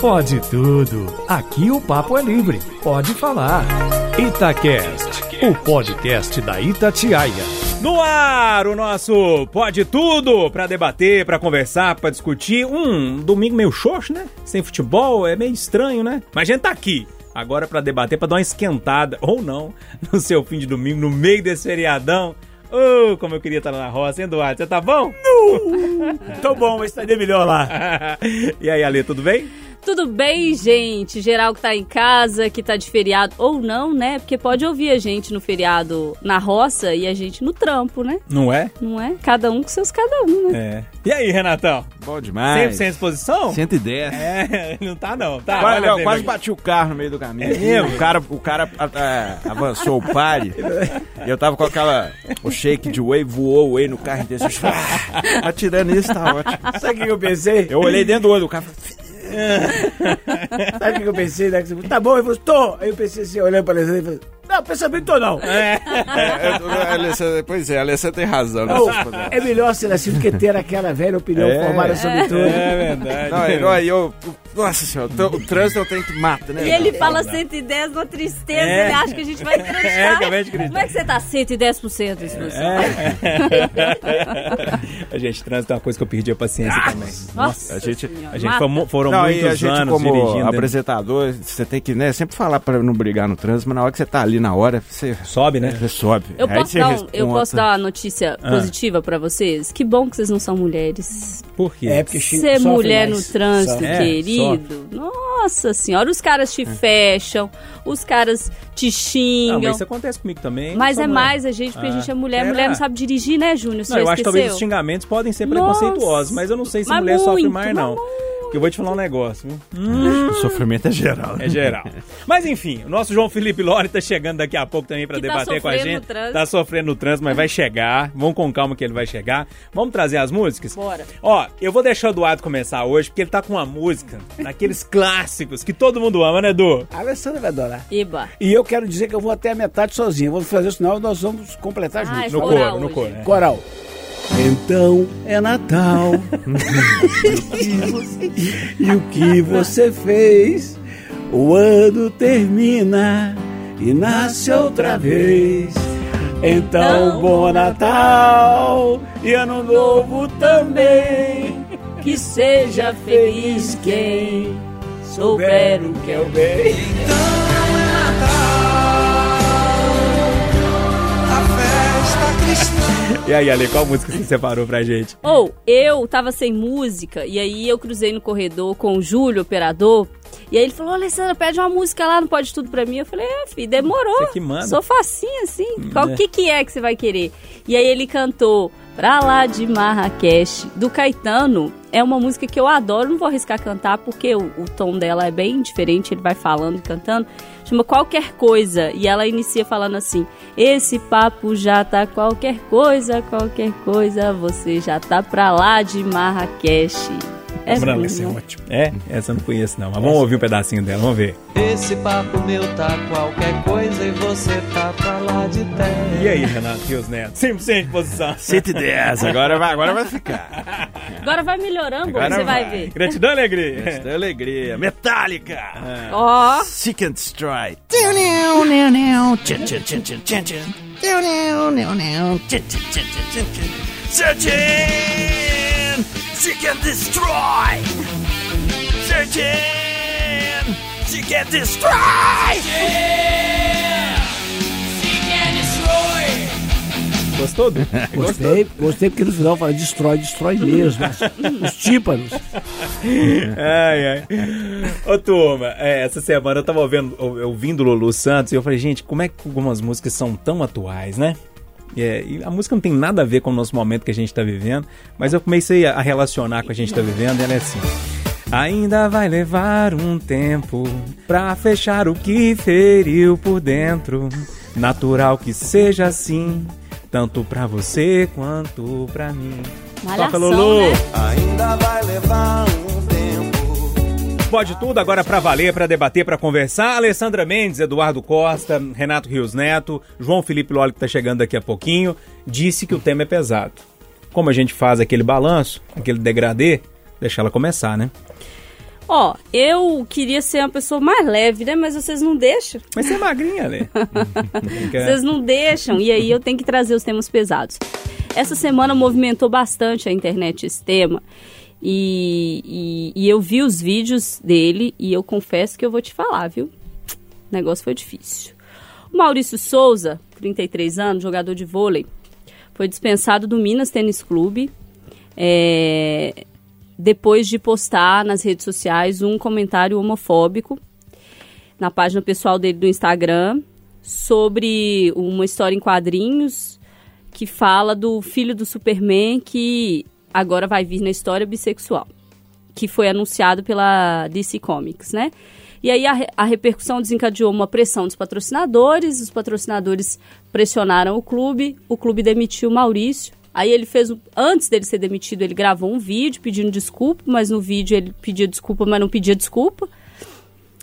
Pode tudo. Aqui o papo é livre. Pode falar. Itacast, o podcast da Itatiaia. No ar, o nosso Pode Tudo para debater, para conversar, para discutir. Um domingo meio xoxo, né? Sem futebol, é meio estranho, né? Mas a gente tá aqui agora para debater, para dar uma esquentada, ou não, no seu fim de domingo, no meio desse feriadão. Oh, como eu queria estar na roça, hein, Eduardo? Você tá bom? Não! Tô bom, mas estaria melhor lá. e aí, Ale, tudo bem? Tudo bem, gente? Geral que tá em casa, que tá de feriado ou não, né? Porque pode ouvir a gente no feriado na roça e a gente no trampo, né? Não é? Não é? Cada um com seus cada um, né? É. E aí, Renatão? Bom demais. 100% disposição? 110. É, não tá não. Tá, quase, eu, quase bati o carro no meio do caminho. É mesmo? O cara, o cara é, avançou o pare e eu tava com aquela... O shake de whey, voou o whey no carro inteiro. Atirando isso, tá ótimo. Sabe o que eu pensei? Eu olhei dentro do olho do carro Sabe o que eu pensei? Né? Tá bom, eu falei, tô. Aí eu pensei assim, olhando pra Alessandra e falei, não, pensamento não. É. é, pois é, a Alessandra tem razão. Não, é melhor ser assim do que ter aquela velha opinião é, formada sobre tudo. É verdade. Não, aí eu, nossa senhora, o trânsito eu tenho que matar, né? E ele fala 110 uma tristeza, é. ele acha que a gente vai acreditar. É, acreditar. Como é que você tá 110% isso é. A gente, trânsito é uma coisa que eu perdi a paciência ah, também. Nossa, a gente, a gente foi, foram não, muitos a gente, anos como dirigindo. apresentador, você tem que né, sempre falar pra não brigar no trânsito, mas na hora que você tá ali ali na hora, você sobe, né? Você sobe. Eu, posso dar, um, eu posso dar uma notícia ah. positiva para vocês? Que bom que vocês não são mulheres. Por quê? É porque Ser mulher mais. no trânsito, é, querido. Nossa senhora, os caras te é. fecham, os caras te xingam. Não, mas isso acontece comigo também. Mas é mais a gente, porque ah. a gente é mulher. É. Mulher não sabe dirigir, né, Júnior? Não, eu acho que talvez os xingamentos podem ser preconceituosos, mas eu não sei se mas mulher muito, sofre mais, não. Muito eu vou te falar um negócio, viu? Hum. O sofrimento é geral. É geral. Mas enfim, o nosso João Felipe Lore tá chegando daqui a pouco também para tá debater tá com a gente. Tá sofrendo no trânsito, mas vai chegar. Vamos com calma que ele vai chegar. Vamos trazer as músicas? Bora. Ó, eu vou deixar o Eduardo começar hoje, porque ele tá com uma música daqueles clássicos que todo mundo ama, né, Edu? A Alessandra vai adorar. Iba. E eu quero dizer que eu vou até a metade sozinho. Vou fazer isso, senão nós vamos completar ah, juntos. no coro, no coro. É. Coral. Então é Natal. e o que você fez? O ano termina e nasce outra vez. Então, bom Natal e Ano Novo também. Que seja feliz quem souber o que é o bem. Então E aí, Ale, qual música você separou pra gente? Ou, oh, eu tava sem música, e aí eu cruzei no corredor com o Júlio, operador, e aí ele falou, Alessandra, pede uma música lá, não pode tudo pra mim. Eu falei, é, filho, demorou. Você que manda. Sou facinho assim. Qual é. que, que é que você vai querer? E aí ele cantou Pra lá de Marrakech, do Caetano. É uma música que eu adoro, não vou arriscar cantar porque o, o tom dela é bem diferente, ele vai falando e cantando. Chama Qualquer Coisa, e ela inicia falando assim: Esse papo já tá qualquer coisa, qualquer coisa, você já tá pra lá de Marrakech. É Brana, essa é ótimo. É? Essa eu não conheço não, mas vamos ouvir um pedacinho dela, vamos ver. Esse papo meu tá qualquer coisa e você tá pra lá de terra. E aí, Renato Rios Neto? 100% de posição. 110, agora vai, agora vai ficar. Agora vai melhorando, agora você vai. vai. ver. Gratidão e alegria. Gratidão e alegria. Metallica. Ó. Oh. Seek and Strike. Searching! Seek and destroy! Searching! Seek and destroy! Seek and destroy! Gostou? Do? Gostei, gostei porque no final fala destrói, destrói mesmo. os tímpanos. Ai, ai. Ô turma, é, essa semana eu tava ouvindo, ouvindo Lulu Santos e eu falei, gente, como é que algumas músicas são tão atuais, né? É, e a música não tem nada a ver com o nosso momento que a gente está vivendo, mas eu comecei a relacionar com a gente está vivendo e ela é assim. Ainda vai levar um tempo pra fechar o que feriu por dentro. Natural que seja assim, tanto pra você quanto pra mim. Malhação, Toca, Lulu! Né? Ainda vai levar um Pode Tudo, agora para valer, para debater, para conversar. Alessandra Mendes, Eduardo Costa, Renato Rios Neto, João Felipe Loli, que está chegando daqui a pouquinho, disse que o tema é pesado. Como a gente faz aquele balanço, aquele degradê, deixa ela começar, né? Ó, eu queria ser uma pessoa mais leve, né? Mas vocês não deixam. Mas você é magrinha, né? Vocês não deixam. E aí eu tenho que trazer os temas pesados. Essa semana movimentou bastante a internet esse tema. E, e, e eu vi os vídeos dele e eu confesso que eu vou te falar, viu? O negócio foi difícil. O Maurício Souza, 33 anos, jogador de vôlei, foi dispensado do Minas Tênis Clube. É, depois de postar nas redes sociais um comentário homofóbico na página pessoal dele do Instagram sobre uma história em quadrinhos que fala do filho do Superman que agora vai vir na história bissexual, que foi anunciado pela DC Comics, né? E aí a, a repercussão desencadeou uma pressão dos patrocinadores, os patrocinadores pressionaram o clube, o clube demitiu o Maurício, Aí ele fez, antes dele ser demitido, ele gravou um vídeo pedindo desculpa, mas no vídeo ele pedia desculpa, mas não pedia desculpa.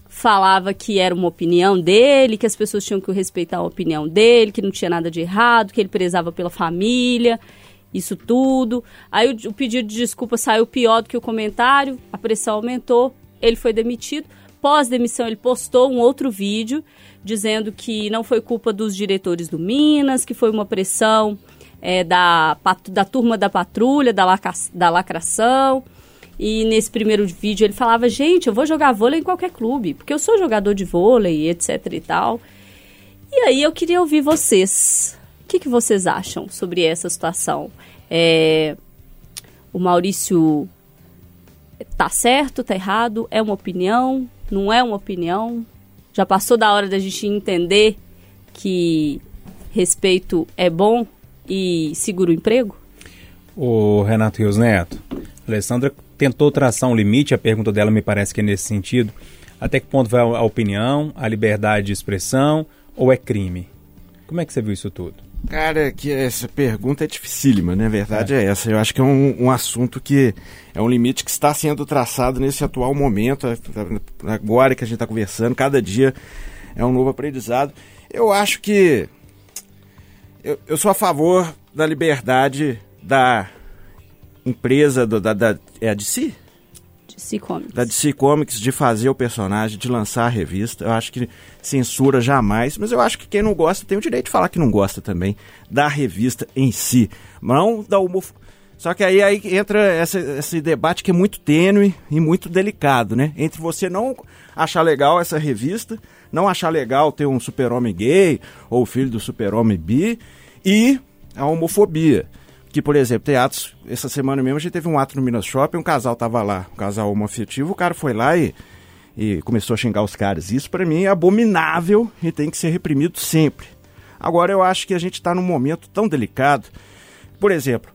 Falava que era uma opinião dele, que as pessoas tinham que respeitar a opinião dele, que não tinha nada de errado, que ele prezava pela família, isso tudo. Aí o, o pedido de desculpa saiu pior do que o comentário, a pressão aumentou, ele foi demitido. Pós-demissão, ele postou um outro vídeo dizendo que não foi culpa dos diretores do Minas, que foi uma pressão é, da, da turma da patrulha, da, laca, da lacração. E nesse primeiro vídeo ele falava, gente, eu vou jogar vôlei em qualquer clube, porque eu sou jogador de vôlei, etc e tal. E aí eu queria ouvir vocês. Que, que vocês acham sobre essa situação? É, o Maurício tá certo, tá errado? É uma opinião? Não é uma opinião? Já passou da hora da gente entender que respeito é bom e segura o emprego? O Renato Rios Neto, Alessandra tentou traçar um limite, a pergunta dela me parece que é nesse sentido. Até que ponto vai a opinião, a liberdade de expressão ou é crime? Como é que você viu isso tudo? Cara, que essa pergunta é dificílima, né? A verdade é, é essa. Eu acho que é um, um, assunto que é um limite que está sendo traçado nesse atual momento, agora que a gente está conversando, cada dia é um novo aprendizado. Eu acho que eu, eu sou a favor da liberdade da empresa do, da, da. É a DC? DC Comics. Da DC Comics de fazer o personagem, de lançar a revista. Eu acho que censura jamais, mas eu acho que quem não gosta tem o direito de falar que não gosta também da revista em si. Não da homof... Só que aí, aí entra essa, esse debate que é muito tênue e muito delicado, né? Entre você não achar legal essa revista, não achar legal ter um super-homem gay ou filho do super-homem bi e a homofobia. Que, por exemplo, teatros, essa semana mesmo a gente teve um ato no Minas Shopping, um casal tava lá, um casal homoafetivo, o cara foi lá e, e começou a xingar os caras. Isso para mim é abominável e tem que ser reprimido sempre. Agora eu acho que a gente está num momento tão delicado. Por exemplo,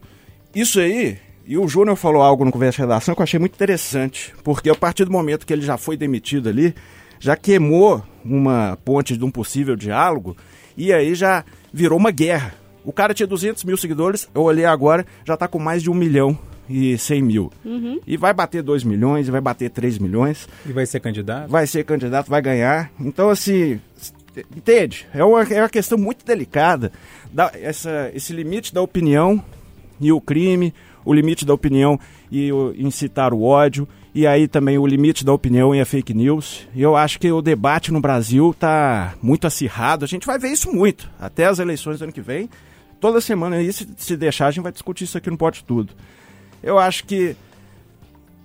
isso aí, e o Júnior falou algo no Conversa de Redação que eu achei muito interessante, porque a partir do momento que ele já foi demitido ali, já queimou uma ponte de um possível diálogo e aí já virou uma guerra. O cara tinha 200 mil seguidores, eu olhei agora, já está com mais de um milhão e 100 mil. Uhum. E vai bater 2 milhões, e vai bater 3 milhões. E vai ser candidato? Vai ser candidato, vai ganhar. Então, assim, entende? É uma, é uma questão muito delicada. Da, essa, esse limite da opinião e o crime, o limite da opinião e o, incitar o ódio e aí também o limite da opinião e a fake news. E eu acho que o debate no Brasil está muito acirrado. A gente vai ver isso muito, até as eleições do ano que vem. Toda semana aí, se, se deixar, a gente vai discutir isso aqui no Pode Tudo. Eu acho que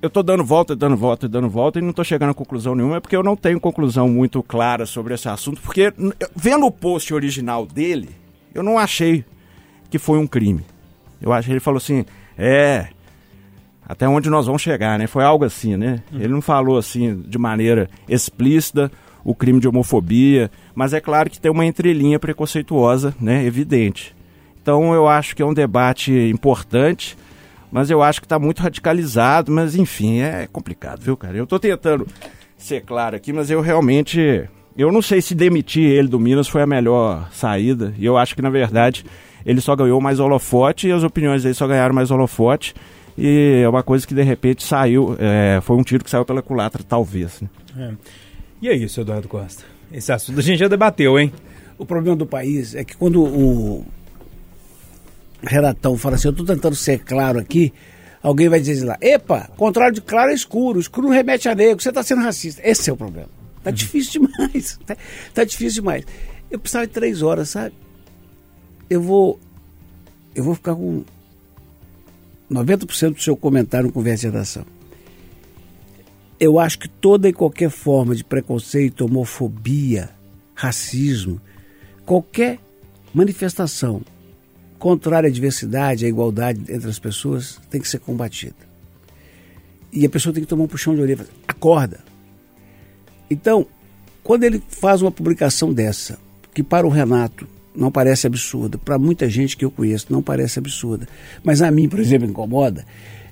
eu estou dando volta, dando volta, dando volta e não estou chegando a conclusão nenhuma, é porque eu não tenho conclusão muito clara sobre esse assunto, porque vendo o post original dele, eu não achei que foi um crime. Eu acho que ele falou assim, é, até onde nós vamos chegar, né? Foi algo assim, né? Uhum. Ele não falou assim de maneira explícita o crime de homofobia, mas é claro que tem uma entrelinha preconceituosa, né? Evidente. Então eu acho que é um debate importante, mas eu acho que está muito radicalizado, mas enfim, é complicado, viu, cara? Eu estou tentando ser claro aqui, mas eu realmente. Eu não sei se demitir ele do Minas foi a melhor saída, e eu acho que, na verdade, ele só ganhou mais holofote e as opiniões dele só ganharam mais holofote. E é uma coisa que de repente saiu, é, foi um tiro que saiu pela culatra, talvez. Né? É. E é isso, Eduardo Costa. Esse assunto a gente já debateu, hein? O problema do país é que quando o Renatão fala assim, eu estou tentando ser claro aqui, Alguém vai dizer lá, epa, contrário de claro é escuro, escuro não remete a negro, você está sendo racista. Esse é o problema. Tá difícil demais. Tá, tá difícil demais. Eu precisava de três horas, sabe? Eu vou. Eu vou ficar com 90% do seu comentário no Conversa de Redação. Eu acho que toda e qualquer forma de preconceito, homofobia, racismo, qualquer manifestação contrária à diversidade, à igualdade entre as pessoas, tem que ser combatida. E a pessoa tem que tomar um puxão de orelha. Acorda. Então, quando ele faz uma publicação dessa, que para o Renato não parece absurda, para muita gente que eu conheço não parece absurda, mas a mim, por exemplo, incomoda,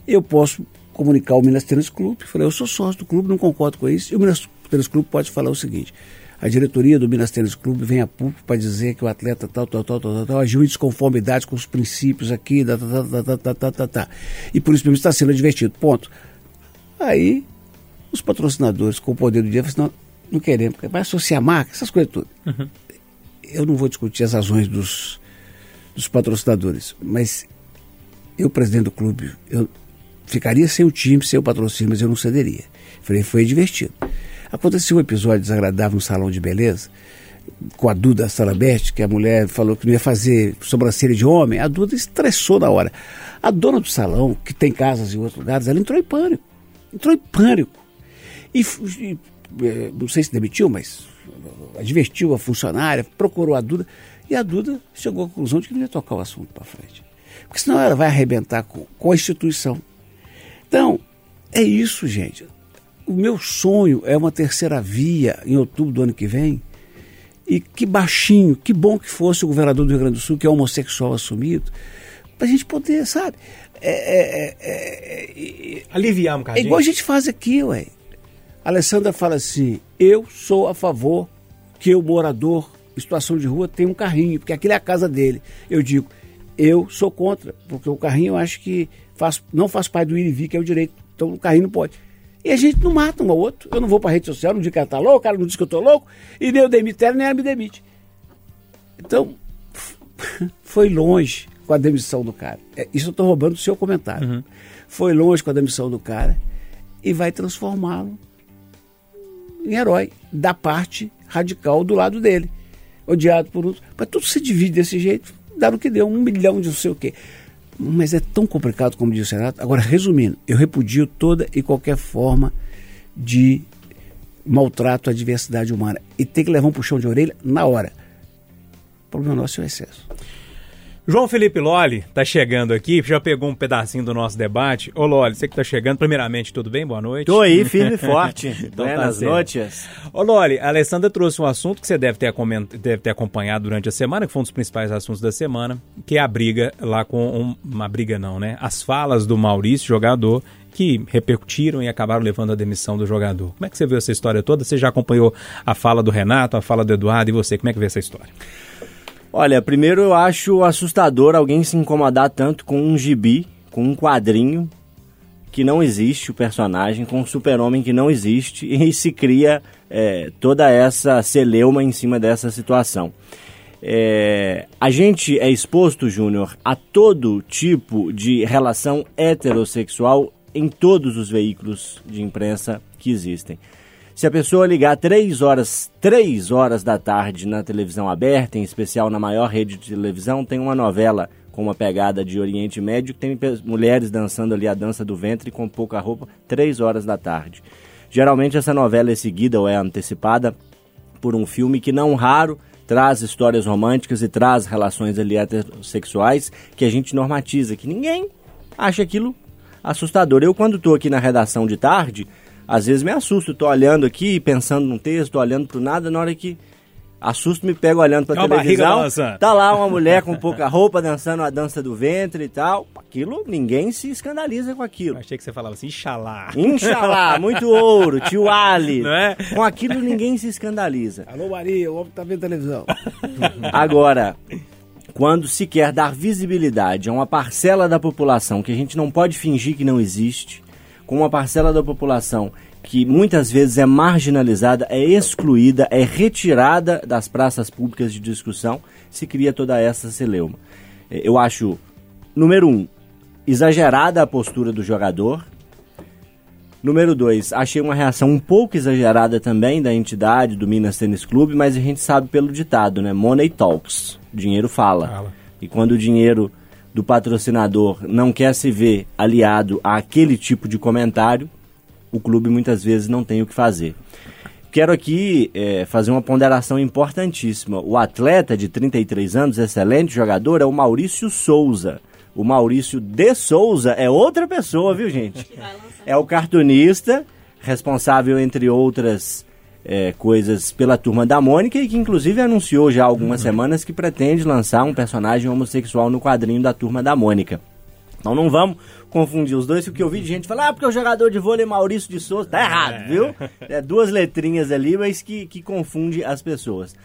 eu posso comunicar ao Minas Tênis Clube, falei, eu sou sócio do clube, não concordo com isso, e o Minas Tênis Clube pode falar o seguinte, a diretoria do Minas Tênis Clube vem a público para dizer que o atleta tal, tal, tal, tal, tal, agiu em desconformidade com os princípios aqui, da, da, da, da, da, da, da, e por isso mesmo está sendo advertido, ponto. Aí, os patrocinadores com o poder do dia falam assim, não, não queremos, vai associar marca, essas coisas tudo. Uhum. Eu não vou discutir as razões dos, dos patrocinadores, mas eu, presidente do clube, eu ficaria sem o time, sem o patrocínio, mas eu não cederia. Falei, foi divertido. Aconteceu um episódio desagradável no salão de beleza, com a Duda Salabert, que a mulher falou que não ia fazer sobrancelha de homem. A Duda estressou na hora. A dona do salão, que tem casas em outros lugares, ela entrou em pânico. Entrou em pânico. E, e é, não sei se demitiu, mas advertiu a funcionária, procurou a Duda. E a Duda chegou à conclusão de que não ia tocar o assunto para frente. Porque senão ela vai arrebentar com, com a instituição. Então, é isso, gente o meu sonho é uma terceira via em outubro do ano que vem. E que baixinho, que bom que fosse o governador do Rio Grande do Sul, que é homossexual assumido, para a gente poder, sabe? É, é, é, é Aliviar um cadinho. É igual a gente faz aqui, ué. A Alessandra fala assim: eu sou a favor que o morador em situação de rua tenha um carrinho, porque aquilo é a casa dele. Eu digo, eu sou contra, porque o carrinho eu acho que faz, não faz parte do ir e vir, que é o direito. Então o carrinho não pode. E a gente não mata um ao outro. Eu não vou para rede social, não digo que ela tá louco, o cara não diz que eu tô louco, e nem eu demito ela, nem ela me demite. Então, foi longe com a demissão do cara. É, isso eu estou roubando do seu comentário. Uhum. Foi longe com a demissão do cara e vai transformá-lo em herói da parte radical do lado dele. Odiado por outros. Mas tudo se divide desse jeito, dá no que deu, um milhão de não sei o quê. Mas é tão complicado como disse o Renato. Agora, resumindo, eu repudio toda e qualquer forma de maltrato à diversidade humana. E tem que levar um puxão de orelha na hora. O problema nosso é o excesso. João Felipe Loli está chegando aqui, já pegou um pedacinho do nosso debate. Ô Loli, você que está chegando, primeiramente, tudo bem? Boa noite. Tô aí, firme e forte. então, Buenas tá noites. Ô Loli, a Alessandra trouxe um assunto que você deve ter, deve ter acompanhado durante a semana, que foi um dos principais assuntos da semana, que é a briga lá com... Um, uma briga não, né? As falas do Maurício, jogador, que repercutiram e acabaram levando a demissão do jogador. Como é que você viu essa história toda? Você já acompanhou a fala do Renato, a fala do Eduardo e você? Como é que vê essa história? Olha, primeiro eu acho assustador alguém se incomodar tanto com um gibi, com um quadrinho que não existe, o personagem, com um super-homem que não existe, e se cria é, toda essa celeuma em cima dessa situação. É, a gente é exposto, Júnior, a todo tipo de relação heterossexual em todos os veículos de imprensa que existem. Se a pessoa ligar três horas, três horas da tarde na televisão aberta, em especial na maior rede de televisão, tem uma novela com uma pegada de Oriente Médio que tem mulheres dançando ali a dança do ventre com pouca roupa, três horas da tarde. Geralmente essa novela é seguida ou é antecipada por um filme que não raro traz histórias românticas e traz relações ali heterossexuais que a gente normatiza, que ninguém acha aquilo assustador. Eu quando estou aqui na redação de tarde, às vezes me assusto, tô olhando aqui, pensando num texto, tô olhando pro nada, na hora que assusto me pego olhando pra televisão, tá lá uma mulher com pouca roupa dançando a dança do ventre e tal. Aquilo, ninguém se escandaliza com aquilo. achei que você falava assim, Inxalá. Inxalá, muito ouro, tio Ali. Não é? Com aquilo ninguém se escandaliza. Alô Maria, o homem tá vendo televisão. Agora, quando se quer dar visibilidade a uma parcela da população que a gente não pode fingir que não existe, com uma parcela da população que muitas vezes é marginalizada, é excluída, é retirada das praças públicas de discussão, se cria toda essa celeuma. É, eu acho, número um, exagerada a postura do jogador. Número 2, achei uma reação um pouco exagerada também da entidade do Minas Tênis Clube, mas a gente sabe pelo ditado, né? Money talks. Dinheiro fala. Fala. E quando o dinheiro do patrocinador não quer se ver aliado àquele tipo de comentário, o clube muitas vezes não tem o que fazer. Quero aqui eh, fazer uma ponderação importantíssima. O atleta de 33 anos, excelente jogador, é o Maurício Souza. O Maurício de Souza é outra pessoa, viu, gente? É o cartunista, responsável, entre outras eh, coisas, pela Turma da Mônica e que, inclusive, anunciou já há algumas semanas que pretende lançar um personagem homossexual no quadrinho da Turma da Mônica. Então não vamos confundir os dois, porque eu vi de gente falar, ah, porque o jogador de vôlei é Maurício de Souza. Tá errado, viu? É duas letrinhas ali, mas que, que confunde as pessoas.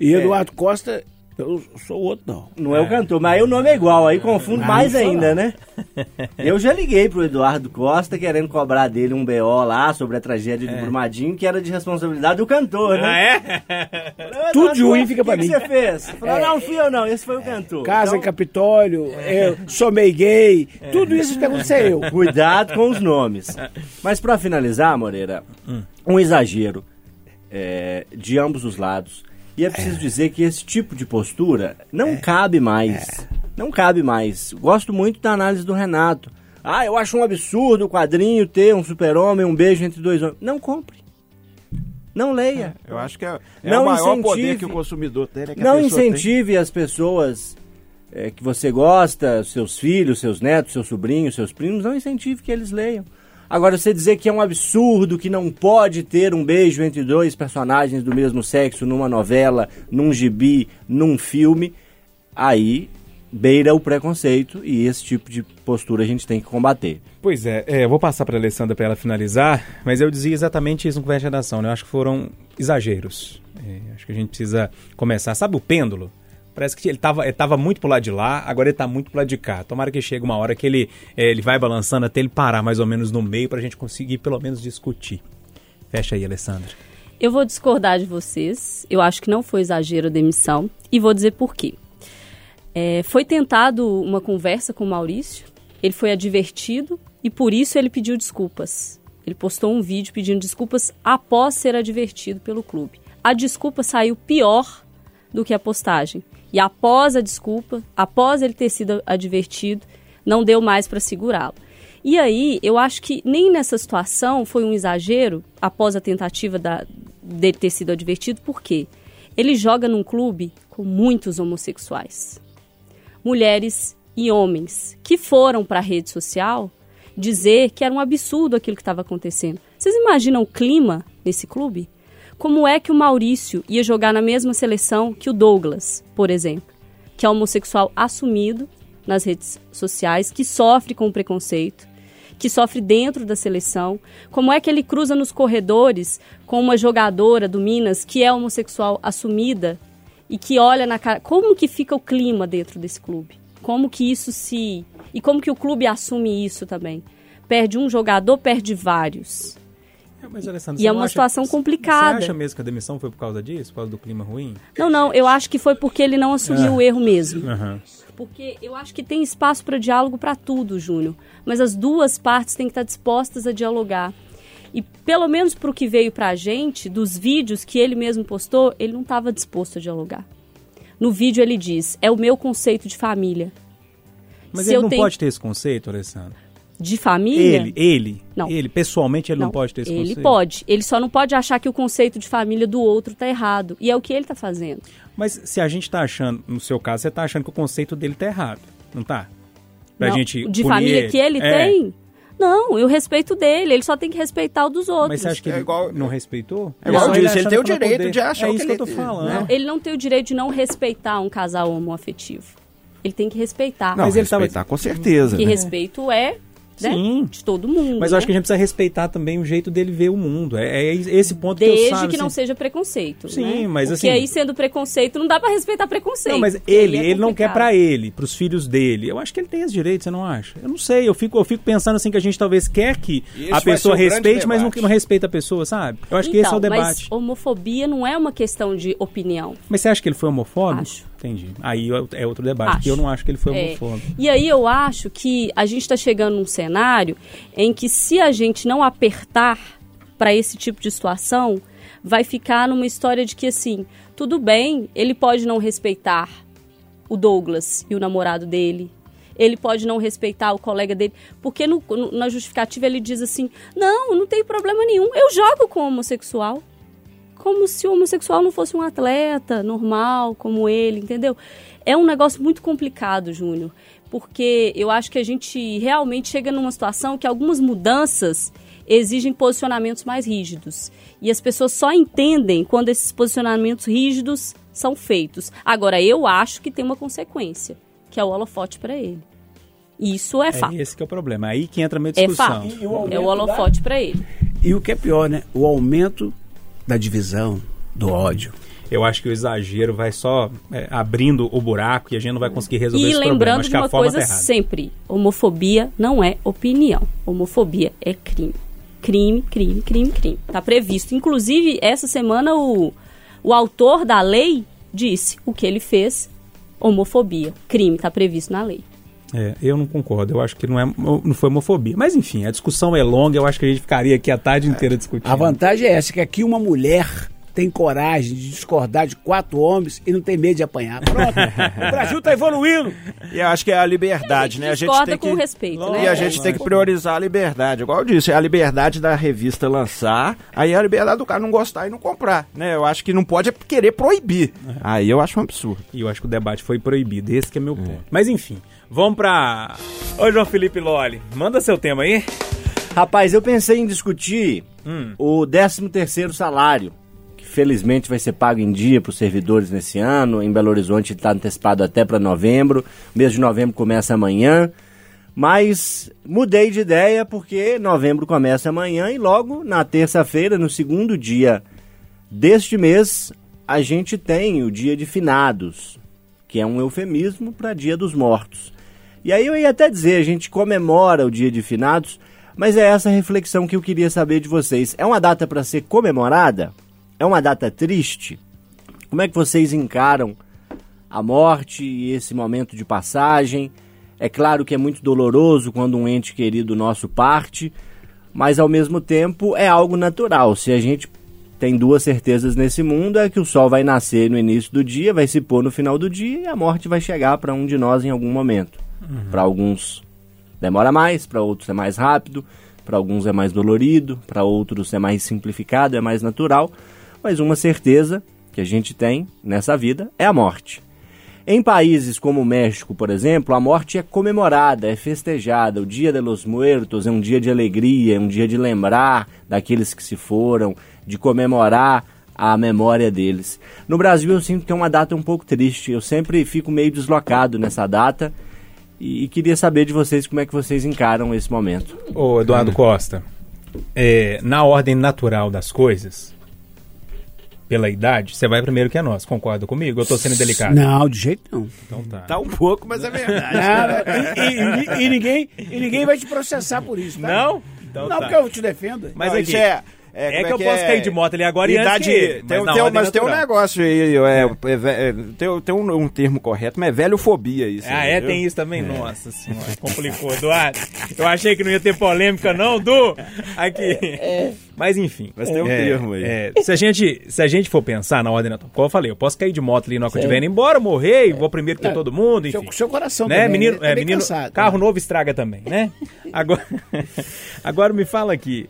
E Eduardo Costa, eu sou outro, não. Não é, o cantor, mas aí o nome é igual, aí confunde Não, mais não ainda, não. né? Eu já liguei pro Eduardo Costa querendo cobrar dele um BO lá sobre a tragédia de Brumadinho, que era de responsabilidade do cantor, né? Ah, é? Falei, "Ô, Tudo ruim fica o pra que que mim." você fez? Falou, não, fui eu não, esse foi o cantor. Casa em Então, Capitólio, eu sou meio gay, tudo isso pergunta ser eu. Cuidado com os nomes. Mas pra finalizar, Moreira, um exagero é, de ambos os lados. E é preciso dizer que esse tipo de postura não cabe mais. Não cabe mais. Gosto muito da análise do Renato. Ah, eu acho um absurdo o quadrinho ter um super-homem, um beijo entre dois homens. Não compre. Não leia. Eu acho que é, é Não o maior poder incentive. que o consumidor tem. É Não pessoa tem. incentive as pessoas é, que você gosta, seus filhos, seus netos, seus sobrinhos, seus primos, não incentive que eles leiam. Agora, você dizer que é um absurdo, que não pode ter um beijo entre dois personagens do mesmo sexo numa novela, num gibi, num filme, aí beira o preconceito e esse tipo de postura a gente tem que combater. Pois é, é, eu vou passar para a Alessandra para ela finalizar, mas eu dizia exatamente isso no Conversa de Redação, né? Eu acho que foram exageros. É, acho que a gente precisa começar. Sabe o pêndulo? Parece que ele estava ele tava muito pro lado de lá, agora ele está muito pro lado de cá. Tomara que chegue uma hora que ele, é, ele vai balançando até ele parar mais ou menos no meio para a gente conseguir pelo menos discutir. Fecha aí, Alessandra. Eu vou discordar de vocês. Eu acho que não foi exagero a demissão. E vou dizer por quê. É, foi tentado uma conversa com o Maurício. Ele foi advertido e por isso ele pediu desculpas. Ele postou um vídeo pedindo desculpas após ser advertido pelo clube. A desculpa saiu pior do que a postagem. E após a desculpa, após ele ter sido advertido, não deu mais para segurá-lo. E aí, eu acho que nem nessa situação foi um exagero, após a tentativa da, dele ter sido advertido, por quê? Ele joga num clube com muitos homossexuais. Mulheres e homens que foram para a rede social dizer que era um absurdo aquilo que estava acontecendo. Vocês imaginam o clima nesse clube? Como é que o Maurício ia jogar na mesma seleção que o Douglas, por exemplo, que é homossexual assumido nas redes sociais, que sofre com preconceito, que sofre dentro da seleção? Como é que ele cruza nos corredores com uma jogadora do Minas que é homossexual assumida e que olha na cara. Como que fica o clima dentro desse clube? Como que isso se. E como que o clube assume isso também? Perde um jogador, perde vários. Mas, Alessandra, E é uma acha- situação complicada. Você acha mesmo que a demissão foi por causa disso? Por causa do clima ruim? Não, não, eu acho que foi porque ele não assumiu o erro mesmo. Aham. Porque eu acho que tem espaço para diálogo para tudo, Júnior. Mas as duas partes têm que estar dispostas a dialogar. E pelo menos para o que veio para a gente, dos vídeos que ele mesmo postou, ele não estava disposto a dialogar. No vídeo ele diz: é o meu conceito de família. Mas Se ele eu não tenho- pode ter esse conceito, Alessandra? De família? Ele, ele, Não. ele, pessoalmente, ele não, pode ter esse ele conceito? pode. Ele só não pode achar que o conceito de família do outro está errado. E é o que ele está fazendo. Mas se a gente tá achando, no seu caso, você tá achando que o conceito dele tá errado, não tá? Pra Não, gente de punir família que ele É. tem? Não, eu respeito dele. Ele só tem que respeitar o dos outros. Mas você acha que ele É igual- não respeitou? É igual eu disse, ele tem o vai direito poder. de achar É isso que que eu tô ele- falando. né? Ele não tem o direito de não respeitar um casal homoafetivo. Ele tem que respeitar. Não, Mas ele tava- respeitar com certeza. que né? respeito é né, Sim. de todo mundo. Mas eu acho que a né? gente precisa respeitar também o jeito dele ver o mundo. É, é esse ponto que eu Desde que não assim. seja preconceito. Sim, né? mas Porque assim- aí, sendo preconceito, não dá pra respeitar preconceito. Não, mas ele, é ele não quer pra ele, pros filhos dele. Eu acho que ele tem esse direito, você não acha? Eu não sei, eu fico, eu fico pensando assim que a gente talvez quer que a pessoa grande respeite, mas não, não respeita a pessoa, sabe? Eu acho que esse é o Então, debate. Mas homofobia não é uma questão de opinião. Mas você acha que ele foi homofóbico? Acho. Entendi. Aí é outro debate, Acho. porque eu não acho que ele foi É. homofóbico. E aí eu acho que a gente está chegando num cenário em que se a gente não apertar para esse tipo de situação, vai ficar numa história de que assim, tudo bem, ele pode não respeitar o Douglas e o namorado dele. Ele pode não respeitar o colega dele, porque no- no- na justificativa ele diz assim: não, não tem problema nenhum, eu jogo com homossexual como se o homossexual não fosse um atleta normal como ele, entendeu? É um negócio muito complicado, Júnior, porque eu acho que a gente realmente chega numa situação que algumas mudanças exigem posicionamentos mais rígidos. E as pessoas só entendem quando esses posicionamentos rígidos são feitos. Agora, eu acho que tem uma consequência, que é o holofote para ele. Isso é fato. É esse que é o problema. Aí que entra a minha É discussão. fato. E o aumento É o holofote para ele. E o que é pior, né? O aumento da divisão, do ódio. Eu acho que o exagero vai só é, abrindo o buraco e a gente não vai conseguir resolver E esse problema. lembrando Acho de uma forma coisa tá sempre: homofobia não é opinião. Homofobia é crime. Crime, crime, crime, crime. Tá previsto. Inclusive, essa semana o, o autor da lei disse o que ele fez: homofobia. Crime, tá previsto na lei. É, eu não concordo. Eu acho que não, é, não foi homofobia. Mas enfim, a discussão é longa. Eu acho que a gente ficaria aqui a tarde inteira discutindo. A vantagem é essa, que aqui uma mulher tem coragem de discordar de quatro homens e não tem medo de apanhar. Pronto, o Brasil tá evoluindo. E eu acho que é a liberdade, né? A gente discorda tem que... com respeito, E né? a gente tem que priorizar a liberdade. Igual eu disse, a liberdade da revista lançar, aí a liberdade do cara não gostar e não comprar, né? Eu acho que não pode é querer proibir. Aí eu acho um absurdo. E eu acho que o debate foi proibido. Esse que é meu ponto. Mas enfim, vamos pra... Ô, João Felipe Loli, manda seu tema aí. Rapaz, eu pensei em discutir Hum. o 13 terceiro salário, que felizmente vai ser pago em dia para os servidores nesse ano. Em Belo Horizonte está antecipado até para novembro. O mês de novembro começa amanhã. Mas mudei de ideia porque novembro começa amanhã e logo na terça-feira, no segundo dia deste mês, a gente tem o dia de finados, que é um eufemismo para dia dos mortos. E aí eu ia até dizer, a gente comemora o dia de finados, mas é essa reflexão que eu queria saber de vocês. É uma data para ser comemorada? É uma data triste? Como é que vocês encaram a morte e esse momento de passagem? É claro que é muito doloroso quando um ente querido nosso parte, mas ao mesmo tempo é algo natural. Se a gente tem duas certezas nesse mundo, é que o sol vai nascer no início do dia, vai se pôr no final do dia e a morte vai chegar para um de nós em algum momento. Para alguns demora mais, para outros é mais rápido, para alguns é mais dolorido, para outros é mais simplificado, é mais natural, mas uma certeza que a gente tem nessa vida é a morte. Em países como o México, por exemplo, a morte é comemorada, é festejada. O Dia de los Muertos é um dia de alegria, é um dia de lembrar daqueles que se foram, de comemorar a memória deles. No Brasil eu sinto que é uma data um pouco triste. Eu sempre fico meio deslocado nessa data e, e queria saber de vocês como é que vocês encaram esse momento. Ô, Eduardo Costa, é, na ordem natural das coisas, pela idade, você vai primeiro que a nós. Concorda comigo? Eu tô sendo delicado. Não, de jeito não. Então tá. Tá um pouco, mas é verdade. E, e- e ninguém, e ninguém vai te processar por isso, tá? Não? Então não, tá. porque eu te defendo. Mas Não, aqui, isso é, é, como que eu posso cair de moto ali agora e antes Idade, que tem, mas tem- mas tem um negócio aí, é, é é, tem, tem um, um termo correto, mas é velhofobia isso. Ah, aí, é? viu? Tem isso também? Nossa senhora, complicou. Eduardo, eu achei que não ia ter polêmica não, Du. Aqui. Mas enfim. Mas tem um é, termo aí. é, se, a gente, se a gente for pensar na ordem natural, como eu falei, eu posso cair de moto ali na hora que eu estiver indo embora, morrer, e vou primeiro que todo mundo, enfim. Seu, seu coração né? também, menino, é, é, menino cansado, carro né? novo estraga também, né? Agora, agora me fala aqui.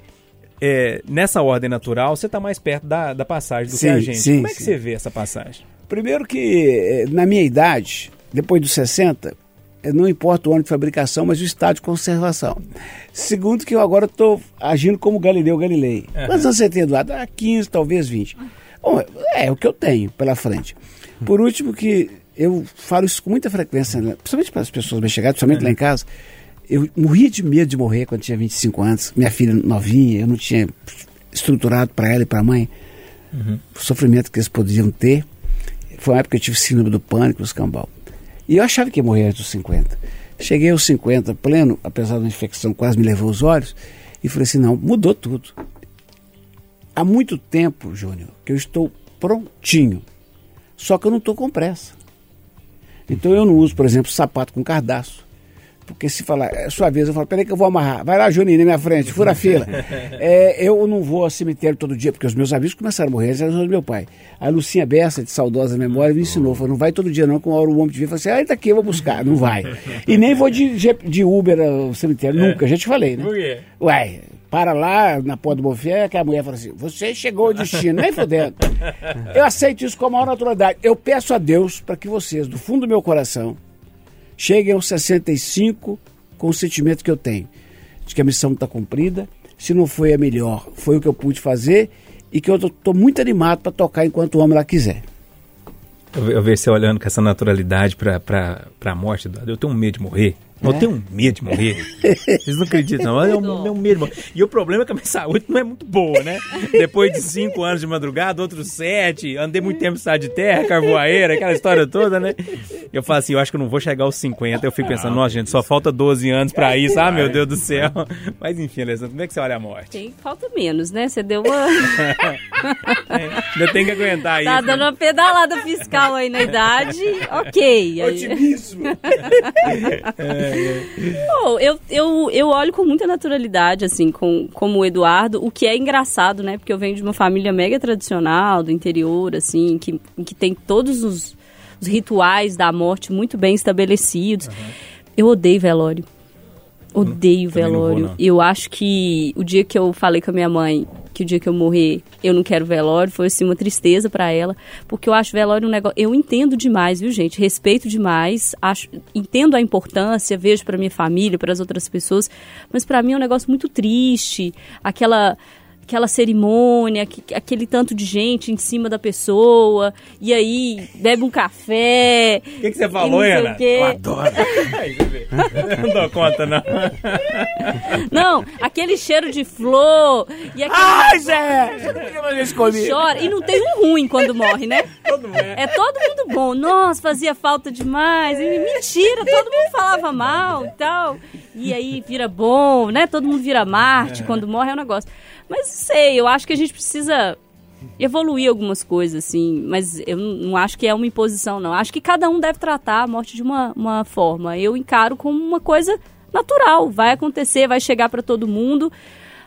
É, nessa ordem natural, você está mais perto da, da passagem do que a Sim, gente. sim, Como é que sim. você vê essa passagem? Primeiro que, eh, na minha idade, depois dos 60, eh, não importa o ano de fabricação, mas o estado de conservação. Segundo que eu agora estou agindo como Galileu Galilei. Quantos anos você tem, Eduardo? Ah, 15, talvez 20. Bom, é o que eu tenho pela frente. Por último que eu falo isso com muita frequência, né? principalmente para as pessoas mais chegadas, principalmente lá em casa, eu morria de medo de morrer quando tinha 25 anos. Minha filha novinha, eu não tinha estruturado para ela e para a mãe o sofrimento que eles poderiam ter. Foi uma época que eu tive síndrome do pânico, o escambau. E eu achava que ia morrer antes dos 50. Cheguei aos 50 pleno, apesar da infecção quase me levou os olhos, e falei assim, não, mudou tudo. Há muito tempo, Júnior, que eu estou prontinho. Só que eu não estou com pressa. Então eu não uso, por exemplo, sapato com cardaço. Porque se falar, é sua vez, eu falo, peraí que eu vou amarrar. Vai lá, Juninho, na minha frente, fura a fila. É, eu não vou ao cemitério todo dia, porque os meus amigos começaram a morrer, eles eram do meu pai. A Lucinha Bessa, de saudosa memória, me ensinou. Falou, não vai todo dia não, que uma hora o homem te vê e fala assim, ah, ele tá aqui, eu vou buscar. Não vai. E nem vou de, de, Uber ao cemitério, nunca, já te falei, né? Por quê? Ué, para lá na porta do Bonfé, que a mulher fala assim: você chegou ao destino, nem fudendo. Eu aceito isso com a maior naturalidade. Eu peço a Deus para que vocês, do fundo do meu coração, cheguem aos 65 com o sentimento que eu tenho, de que a missão está cumprida. Se não foi a melhor, foi o que eu pude fazer e que eu estou muito animado para tocar enquanto o homem lá quiser. Eu, eu vejo você olhando com essa naturalidade pra, pra morte. Eu tenho medo de morrer. Eu É? tenho um medo de morrer. Vocês não acreditam, não. Eu tenho um medo de morrer. E o problema é que a minha saúde não é muito boa, né? Depois de cinco anos de madrugada, outros sete, andei muito tempo em estado de terra, carvoaeira, aquela história toda, né? Eu falo assim, eu acho que eu não vou chegar aos 50. Eu fico pensando, nossa, gente, só falta 12 anos pra isso. Ah, meu Deus do céu. Mas enfim, Alessandro, como é que você olha a morte? Tem, falta menos, né? Você deu uma. Ainda tem que aguentar isso. tá dando uma pedalada fiscal aí na idade. Ok. Aí... Otimismo. Pô, eu, eu, eu olho com muita naturalidade, assim, com, como o Eduardo, o que é engraçado, né? Porque eu venho de uma família mega tradicional, do interior, assim, que, que tem todos os, os rituais da morte muito bem estabelecidos. Eu odeio velório. Odeio também não vou, velório. não. eu acho que o dia que eu falei com a minha mãe que o dia que eu morrer eu não quero velório foi assim uma tristeza pra ela, porque eu acho velório um negócio. Eu entendo demais, viu, gente? Respeito demais, acho, entendo a importância, vejo pra minha família, para as outras pessoas, mas pra mim é um negócio muito triste, aquela aquela cerimônia, aque- aquele tanto de gente em cima da pessoa, e aí bebe um café. O que, que você falou, Ana? Eu adoro. não dou conta, não. Não, aquele cheiro de flor e aquele Ai, Zé! Chora. E não tem um ruim quando morre, né? Todo mundo é. É todo mundo bom. Nossa, fazia falta demais. E mentira, todo mundo falava mal e tal. E aí vira bom, né? Todo mundo vira Marte quando morre, é um negócio. Mas sei, eu acho que a gente precisa evoluir algumas coisas, assim. Mas eu não acho que é uma imposição, não. Acho que cada um deve tratar a morte de uma, uma forma. Eu encaro como uma coisa natural. Vai acontecer, vai chegar pra todo mundo.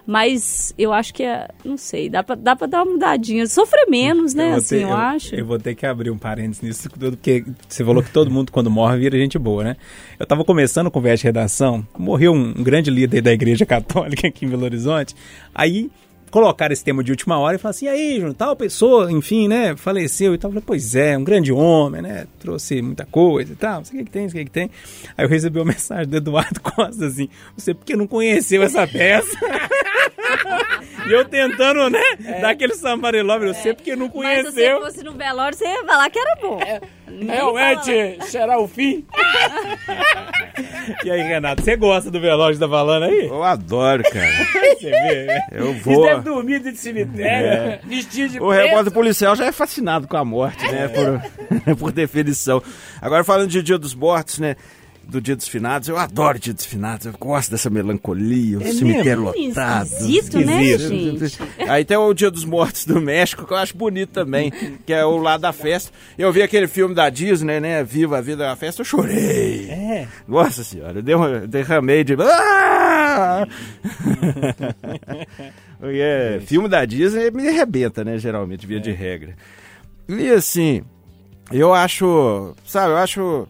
Mas eu acho que é. Não sei, dá pra, dá pra dar uma mudadinha. Sofrer menos, né? vou assim, ter- eu, acho. Eu vou ter que abrir um parênteses nisso tudo, porque você falou que todo mundo, quando morre, vira gente boa, né? Eu tava começando com conversa de redação, morreu um, um grande líder da igreja católica aqui em Belo Horizonte, aí colocaram esse tema de última hora e falaram assim, e aí, João, tal pessoa, enfim, né, faleceu e tal. Eu falei, pois é, um grande homem, né, trouxe muita coisa e tal, não sei o que que tem, não sei o que que tem. Aí eu recebi uma mensagem do Eduardo Costa assim, você porque não conheceu essa peça? E eu tentando, né, dar aquele sambarelove, eu sei porque não É. Mas se você conheceu. fosse no velório, você ia falar que era bom. Ninguém Realmente, será o fim? E aí, Renato, você gosta do velório tá falando aí? Eu adoro, cara. Você vê, né? Eu Você vou. deve dormir dentro de cemitério, vestido de O repórter policial já é fascinado com a morte, né? Por, por definição. Agora, falando de Dia dos Mortos, né? Do Dia dos Finados, eu adoro Dia dos Finados, eu gosto dessa melancolia, o É cemitério falando. lotado. Esquisito, né, Esquisito. gente? Aí tem o Dia dos Mortos do México, que eu acho bonito também, que é o lado da festa. Eu vi aquele filme da Disney, né? Viva a Vida da Festa, eu chorei. É. Nossa senhora, eu derra- derramei de. Ah! é, filme da Disney me arrebenta, né? Geralmente, via de regra. E assim, eu acho. Sabe, eu acho.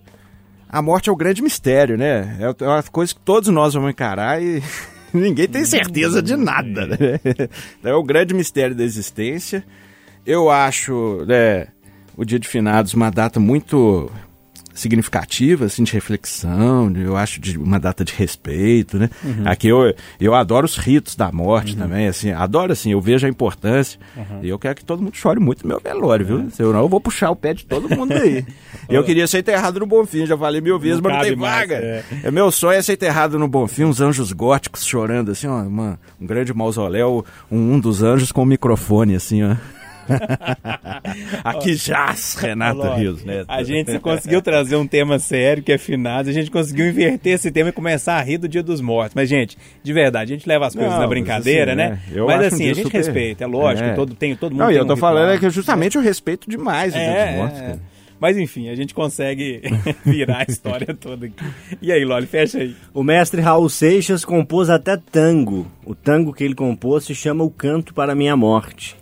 A morte é o grande mistério, né? É uma coisa que todos nós vamos encarar e ninguém tem certeza de nada, né? Então, é o grande mistério da existência. Eu acho, né, o Dia de Finados uma data muito significativa, assim, de reflexão, eu acho de uma data de respeito, né? Aqui eu, eu adoro os ritos da morte também, assim, adoro, assim, eu vejo a importância e eu quero que todo mundo chore muito no meu velório, viu? Se eu não, eu vou puxar o pé de todo mundo aí. eu queria ser enterrado no Bonfim, já falei mil vezes, Não mas não tem mais, vaga. é. É, meu sonho é ser enterrado no Bonfim, uns anjos góticos chorando, assim, ó, uma- um grande mausoléu, um, um dos anjos com um microfone, assim, ó. Aqui jaz, Renato. Rios, né? A gente conseguiu trazer um tema sério, que é finados, a gente conseguiu inverter esse tema e começar a rir do Dia dos Mortos. Mas, gente, de verdade, a gente leva as coisas Não, na mas brincadeira, assim, né? né? Eu Mas acho um assim, dia a gente super- respeita, é lógico, É. todo, tem, todo mundo Não, e tem eu um tô falando ritual. é que justamente eu respeito demais o Dia É, dos Mortos, é. cara. Mas enfim, a gente consegue virar a história toda aqui. E aí, Loli, fecha aí. O mestre Raul Seixas compôs até tango. O tango que ele compôs se chama O Canto para Minha Morte.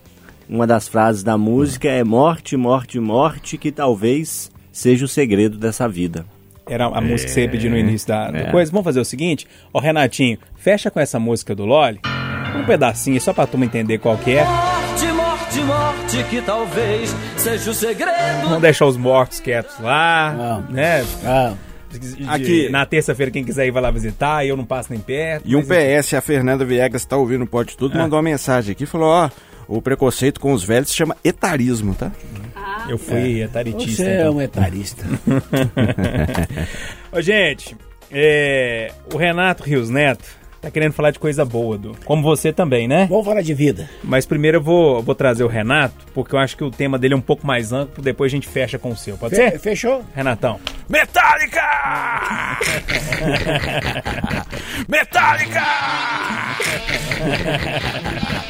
Uma das frases da música é morte, morte, morte, que talvez seja o segredo dessa vida. Era a música que você ia pedir no início da, da coisa. Vamos fazer o seguinte, ó Renatinho, fecha com essa música do Loli, um pedacinho só pra turma entender qual que é. Morte, morte, morte, que talvez seja o segredo. Vamos deixar os mortos quietos lá, Vamos. né? De- Aqui- Na terça-feira, quem quiser ir vai lá visitar, eu não passo nem perto. E um. PS, a Fernanda Viegas tá ouvindo o Pode Tudo, mandou uma mensagem aqui, falou, ó, o preconceito com os velhos se chama etarismo, tá? Eu fui etaritista. você é então. um etarista. Ô, gente, é, o Renato Rios Neto tá querendo falar de coisa boa, Du. Como você também, né? Vamos falar de vida. Mas primeiro eu vou, vou trazer o Renato, porque eu acho que o tema dele é um pouco mais amplo, depois a gente fecha com o seu. Pode Fe- ser? Fechou? Renatão. Metallica! Metallica!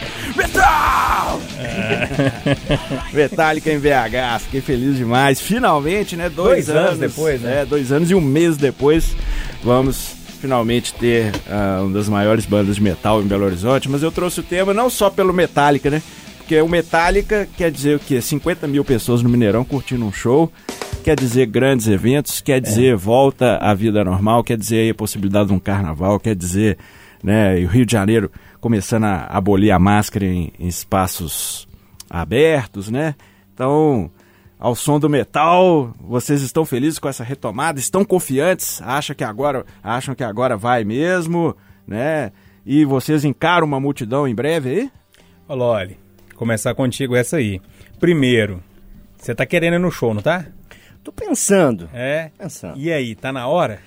Metal! Metallica em VH, fiquei feliz demais. Finalmente, né? Dois, Dois anos depois, né? É, dois anos e um mês depois, vamos finalmente ter ah, uma das maiores bandas de metal em Belo Horizonte. Mas eu trouxe o tema não só pelo Metallica, né? Porque o Metallica quer dizer o quê? 50 mil pessoas no Mineirão curtindo um show. Quer dizer grandes eventos, quer dizer volta à vida normal, quer dizer aí a possibilidade de um carnaval, quer dizer né, e o Rio de Janeiro começando a abolir a máscara em, em espaços abertos, né? Então, ao som do metal, vocês estão felizes com essa retomada? Estão confiantes? Acham que agora, acham que agora vai mesmo, né? E vocês encaram uma multidão em breve aí? Ô, Loli, começar contigo essa aí. Primeiro, você tá querendo ir no show, não tá? Tô pensando. É. Pensando. E aí, tá na hora?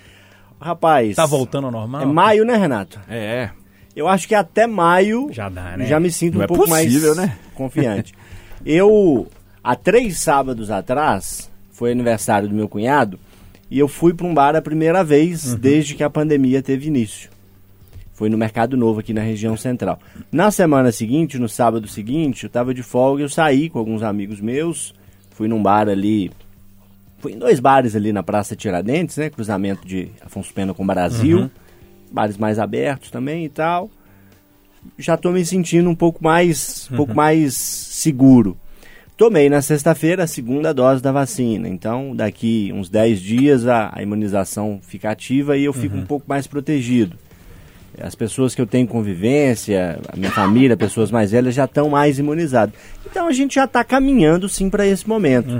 Rapaz. Tá voltando ao normal? É maio, né, Renato? É. Eu acho que até maio Já dá, né? já me sinto Não um é pouco possível, mais né? confiante. Eu, há três sábados atrás, foi aniversário do meu cunhado, e eu fui para um bar a primeira vez Uhum. desde que a pandemia teve início. Foi no Mercado Novo, aqui na região central. Na semana seguinte, no sábado seguinte, eu estava de folga, eu saí com alguns amigos meus, fui num bar ali, fui em dois bares ali na Praça Tiradentes, né, cruzamento de Afonso Pena com Brasil, Uhum. Bares mais abertos também e tal. Já tô me sentindo um pouco mais, um pouco mais seguro. Tomei na sexta-feira a segunda dose da vacina, então daqui uns 10 dias a, a imunização fica ativa e eu fico um pouco mais protegido. As pessoas que eu tenho convivência, a minha família, pessoas mais velhas já estão mais imunizadas. Então a gente já está caminhando sim para esse momento.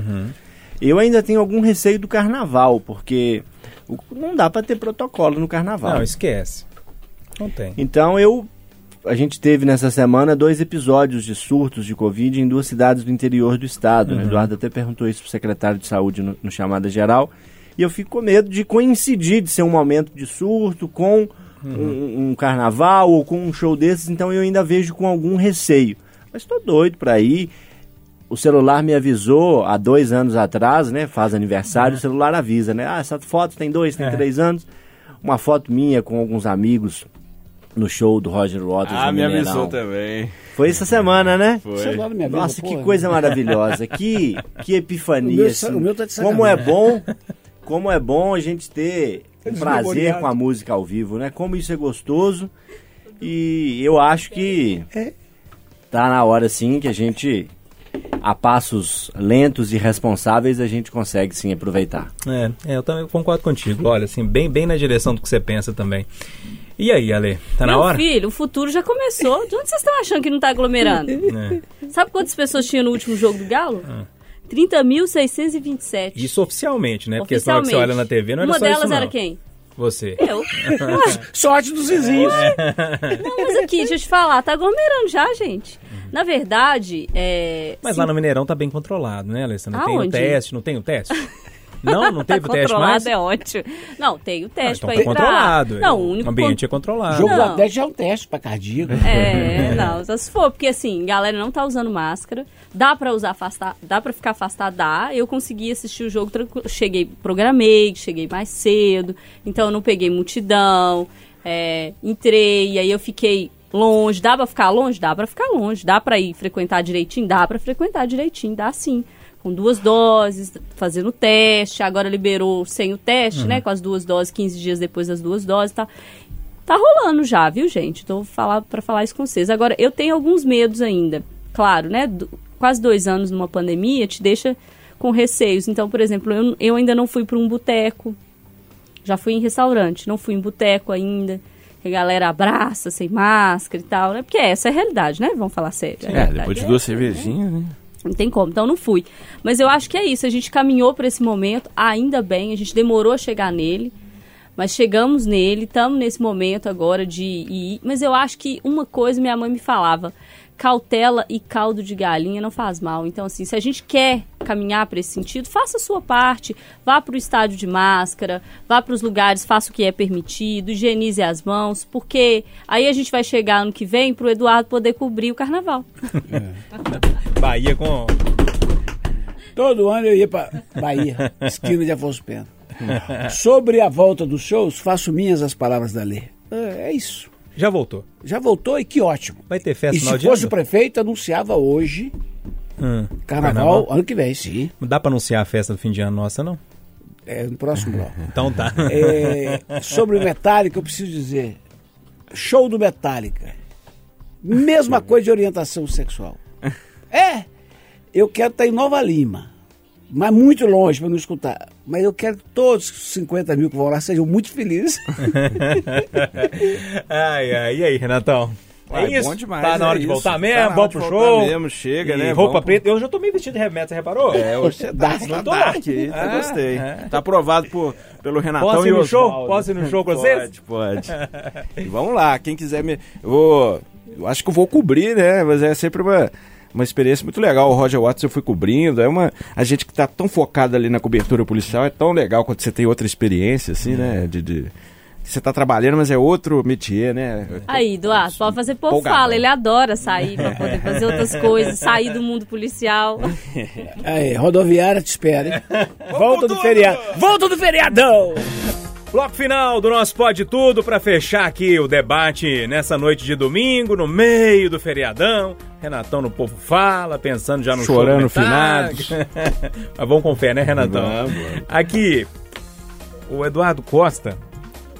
Eu ainda tenho algum receio do carnaval, porque não dá para ter protocolo no carnaval. Não, esquece. Não tem. Então eu a gente teve nessa semana dois episódios de surtos de Covid em duas cidades do interior do estado. né? O Eduardo até perguntou isso pro secretário de saúde no, no chamada geral. E eu fico com medo de coincidir de ser um momento de surto com um, um carnaval ou com um show desses, então eu ainda vejo com algum receio. Mas estou doido para ir. O celular me avisou há dois anos atrás, né? Faz aniversário, o celular avisa, né? Ah, essa foto tem dois, tem É. três anos. Uma foto minha com alguns amigos no show do Roger Waters Ah, me Mineirão. avisou também. Foi essa semana, né? Foi. Avisa, Nossa, que coisa maravilhosa. Que, que O epifania, meu, assim. o meu tá de Como é sacanagem. bom, como é bom a gente ter um Eles prazer com a música ao vivo, né? Como isso é gostoso. E eu acho que É. tá na hora, sim, que a gente, a passos lentos e responsáveis, a gente consegue, sim, aproveitar. É, é, eu também concordo contigo. Olha, assim, bem, bem na direção do que você pensa também. E aí, Ale, tá na Meu hora? filho, o futuro já começou. De onde vocês estão achando que não tá aglomerando? É. Sabe quantas pessoas tinha no último jogo do Galo? Ah. 30.627. Isso oficialmente, né? Porque senão que você olha na TV não era Uma só delas isso, era quem? Você. Eu. Sorte dos vizinhos. Não, mas aqui, deixa eu te falar, tá aglomerando já, gente. Na verdade, é. Mas sim, lá no Mineirão tá bem controlado, né, Alessandra? Tem o teste, não tem o teste? Não, não teve tá o teste controlado mais? é ótimo. Não, tem o Ah, teste então pra tá entrar. controlado. Não, o único O ambiente é con- controlado. Jogo Não. Atlético é um teste pra cardíaco. É, não, só se for, porque assim, galera não tá usando máscara, dá pra usar afastar, dá pra ficar afastado, dá. Eu consegui assistir o jogo tranquilo, cheguei, programei, cheguei mais cedo, então eu não peguei multidão, é, entrei, e aí eu fiquei longe, dá pra ficar longe? Dá pra ficar longe, dá pra ir frequentar direitinho? Dá pra frequentar direitinho, dá sim. Com duas doses, fazendo teste, agora liberou sem o teste, né? Com as duas doses, 15 dias depois das duas doses, tá? Tá rolando já, viu, gente? Tô falar para falar isso com vocês. Agora, eu tenho alguns medos ainda. Claro, né? Do- quase dois anos numa pandemia te deixa com receios. Então, por exemplo, eu, eu ainda não fui para um boteco. Já fui em restaurante, não fui em boteco ainda. Que a galera abraça sem máscara e tal, né? Porque essa é a realidade, né? Vamos falar sério. É, depois de é duas cervejinhas, né? Não tem como, então não fui. Mas eu acho que é isso, a gente caminhou para esse momento, ainda bem, a gente demorou a chegar nele, mas chegamos nele, estamos nesse momento agora de ir. Mas eu acho que uma coisa minha mãe me falava: cautela e caldo de galinha não faz mal. Então, assim, se a gente quer caminhar para esse sentido, faça a sua parte, vá para o estádio de máscara, vá para os lugares, faça o que é permitido, higienize as mãos, porque aí a gente vai chegar ano que vem para o Eduardo poder cobrir o carnaval. Bahia com. Todo ano eu ia pra Bahia, esquina de Afonso Pena. Sobre a volta dos shows, faço minhas as palavras da lei. É, é isso. Já voltou. Já voltou e que ótimo. Vai ter festa E se fosse o prefeito, anunciava hoje, Hum. carnaval, ano que vem, sim. Não dá pra anunciar a festa do fim de ano nossa, não? É, no próximo bloco. Então tá. É, sobre o Metallica, eu preciso dizer: show do Metallica. Mesma coisa de orientação sexual. É, eu quero estar em Nova Lima, mas muito longe para não escutar. Mas eu quero que todos os 50 mil que vão lá sejam muito felizes. ai, ai. E aí, Renatão? Uai, é isso? bom demais, Tá na hora é de isso. voltar Tá mesmo? na hora Vamos de pro show? mesmo, chega, E né? Roupa preta. Eu já tô meio vestido de remédio, você reparou? É, hoje você tá, Não tá tô? dark tá, Ah, gostei. é. Tá aprovado por, pelo Renatão Posso ir e no show? Osvaldo. Posso ir no show com vocês? Pode, pode. Vamos lá, quem quiser me... Eu vou... Eu acho que eu vou cobrir, né? Mas é sempre uma... Uma experiência muito legal. O Roger Watts eu fui cobrindo. É uma. A gente que tá tão focado ali na cobertura policial é tão legal quando você tem outra experiência, assim, né? De, de- Você tá trabalhando, mas é outro métier, né? Aí, Eduardo, pode fazer por Empolgadão. fala. Ele adora sair pra poder fazer outras coisas, sair do mundo policial. Aí, rodoviária te espera, hein? Volta do feriado. Volta do feriadão! Bloco final do nosso Pode Tudo para fechar aqui o debate nessa noite de domingo, no meio do feriadão. Renatão no Povo Fala, pensando já no Chorando Metallica. Mas vamos com fé, né, Renatão? Vamos. Aqui, o Eduardo Costa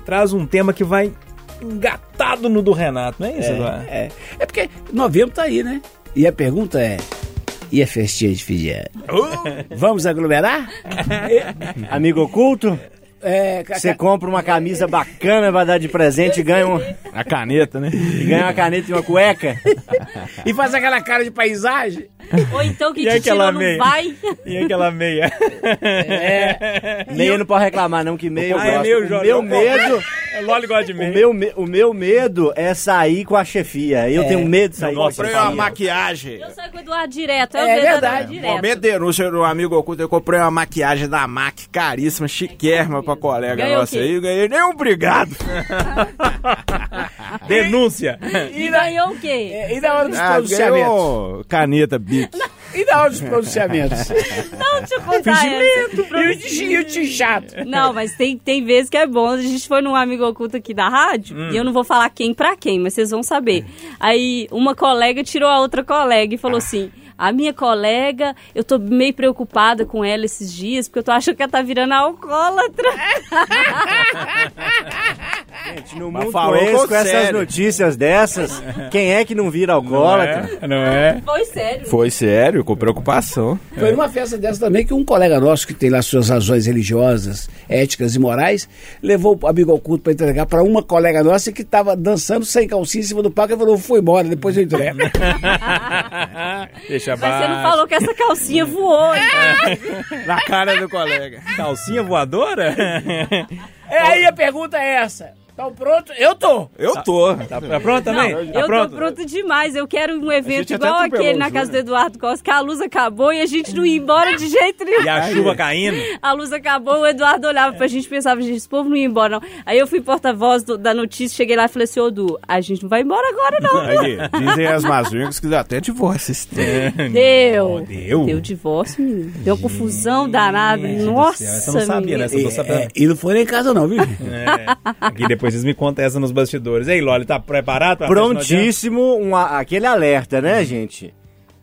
traz um tema que vai engatado no do Renato, não é isso, Eduardo? É, é porque novembro tá aí, né? E a pergunta é: e a festinha de fim de ano? Vamos aglomerar? Amigo oculto, É, você compra uma camisa bacana, vai dar de presente e ganha, um, A caneta, né? e ganha uma caneta e uma cueca. e faz aquela cara de paisagem. Ou então que E te aquela tirou não meia? vai. E aquela meia? Meia não pode reclamar, não, que meia eu Ah, é meu, o Jorge. meu medo. É Loli gosta de O meia. meu, me- o meu medo é sair com a chefia. Eu tenho medo de sair Nossa, com a Comprei chefia. uma maquiagem. Eu saio com o Eduardo direto. É, É o verdadeiro verdade. direto. Momento de denúncia do amigo oculto, eu comprei uma maquiagem da MAC caríssima, chiquérrima pra colega Ganhou nossa o aí. Ganhei nem um obrigado. Denúncia. E ganhou o quê? É, e na hora dos Ah, pronunciamentos? ganhou E hora dos pronunciamentos? Não, deixa eu contar essa. e o de- e o chato? Não, mas tem, tem vezes que é bom. A gente foi num amigo oculto aqui da rádio, Hum. e eu não vou falar quem pra quem, mas vocês vão saber. Aí uma colega tirou a outra colega e falou assim: A minha colega, eu tô meio preocupada com ela esses dias, porque eu tô achando que ela tá virando alcoólatra. Gente, no mundo falou com, com essas sério. notícias dessas, quem é que não vira alcoólatra? Não é? Foi sério. Foi sério, com preocupação. Foi numa festa dessa também que um colega nosso, que tem lá suas razões religiosas, éticas e morais, levou o amigo oculto para entregar para uma colega nossa que estava dançando sem calcinha em cima do palco e falou: foi embora, depois eu entrego. Deixa Mas você não falou que essa calcinha voou. hein? Na cara do colega. Calcinha voadora? é, aí a pergunta é essa: estão prontos? Eu tô. Eu tô. Tá, tá pronto também? Não, tá eu pronto? tô pronto demais. Eu quero um evento gente igual aquele na casa do Eduardo Costa, que a luz acabou e a gente não ia embora de jeito nenhum. E a chuva caindo? A luz acabou, o Eduardo olhava pra gente e pensava, gente, esse povo não ia embora, não. Aí eu fui porta-voz da notícia, cheguei lá e falei assim, ô Du, a gente não vai embora agora, não. Aí, dizem as mazunhas que dá até divórcio esse tempo. Deu. Deu? Deu divórcio, menino. Deu confusão danada. Nossa, Essa eu não sabia, menino. né? Eu tô E, sabendo. é, e não foi nem em casa, não, viu? É. Aqui depois vocês me contam essa nos bastidores. Ei, Loli, tá preparado? Prontíssimo, um aquele alerta, né, gente?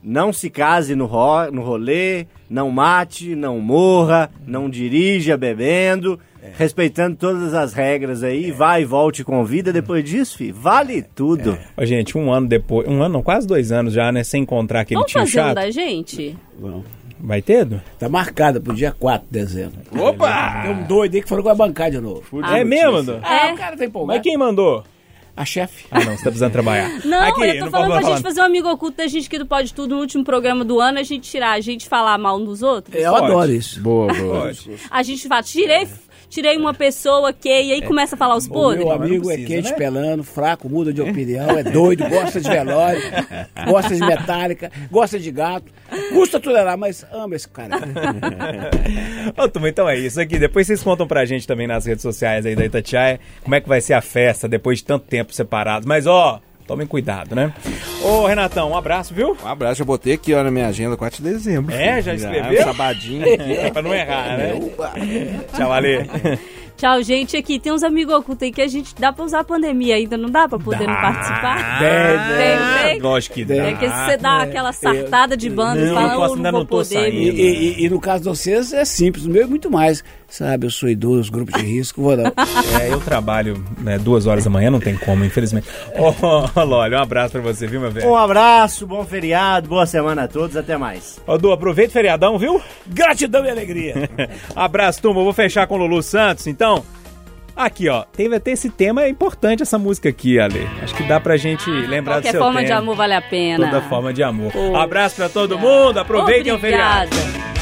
não se case no, ro no rolê, não mate, não morra, não dirija bebendo, respeitando todas as regras aí, vai e volte com vida. Depois disso, fi, vale tudo. Ô, gente, um ano depois, um ano, não, quase dois anos já, né? Sem encontrar aquele Vamos tio fazer um chato. da gente? Bom, Vai ter, Edu? tá marcada pro dia 4 de dezembro. Opa! Tem um doido aí que falou que vai bancar de novo. é mesmo, Edu? Ah, É. o cara tá empolgado. Mas quem mandou? A chefe. Ah, não, você tá precisando trabalhar. Não, Aqui, eu tô não falando pra falar- gente fazer um amigo oculto da gente que do Pode Tudo no último programa do ano, a gente tirar, a gente falar mal uns dos outros. Eu Pode. adoro isso. Boa, boa. Pode. A gente fala, tirei, tirei uma pessoa que, e aí começa a falar os O podres. meu amigo é precisa, quente né? pelando, fraco, muda de opinião, é doido, gosta de velório, gosta de metálica, gosta de gato. Custa tolerar, mas ama esse cara. Ô, turma, então é isso aqui. Depois vocês contam pra gente também nas redes sociais aí da Itatiaia como é que vai ser a festa depois de tanto tempo separados. Mas, ó, tomem cuidado, né? Ô, Renatão, um abraço, viu? Um abraço, já botei aqui ó, na minha agenda 4 de dezembro. É, já escreveu? sabadinho. pra não errar, né? Tchau, Ale. Tchau, gente. Aqui tem uns amigos ocultos aí que a gente dá pra usar a pandemia ainda, não dá pra poder não participar? Tem, tem. Lógico que dá. É que você dá aquela sartada de banda e fala, "Oh, posso, não ainda vou não tô poder. saindo. E, e- e no caso de vocês é simples, o meu é muito mais. Sabe, eu sou idoso, grupo de risco, vou não. É, eu trabalho né, duas horas da manhã, não tem como, infelizmente. Ô, oh, Lólio, um abraço pra você, viu, meu velho? Um abraço, bom feriado, boa semana a todos, até mais. Ô, Du, aproveita o feriadão, viu? Gratidão e alegria. Abraço, turma. Eu vou fechar com o Lulu Santos, então. Aqui, ó, teve até esse tema, é importante essa música aqui, Ale. Acho que dá pra gente lembrar do Qualquer seu forma de tema. amor vale a pena. Toda forma de amor. Pô. Abraço pra todo mundo, aproveitem o feriado. Obrigada.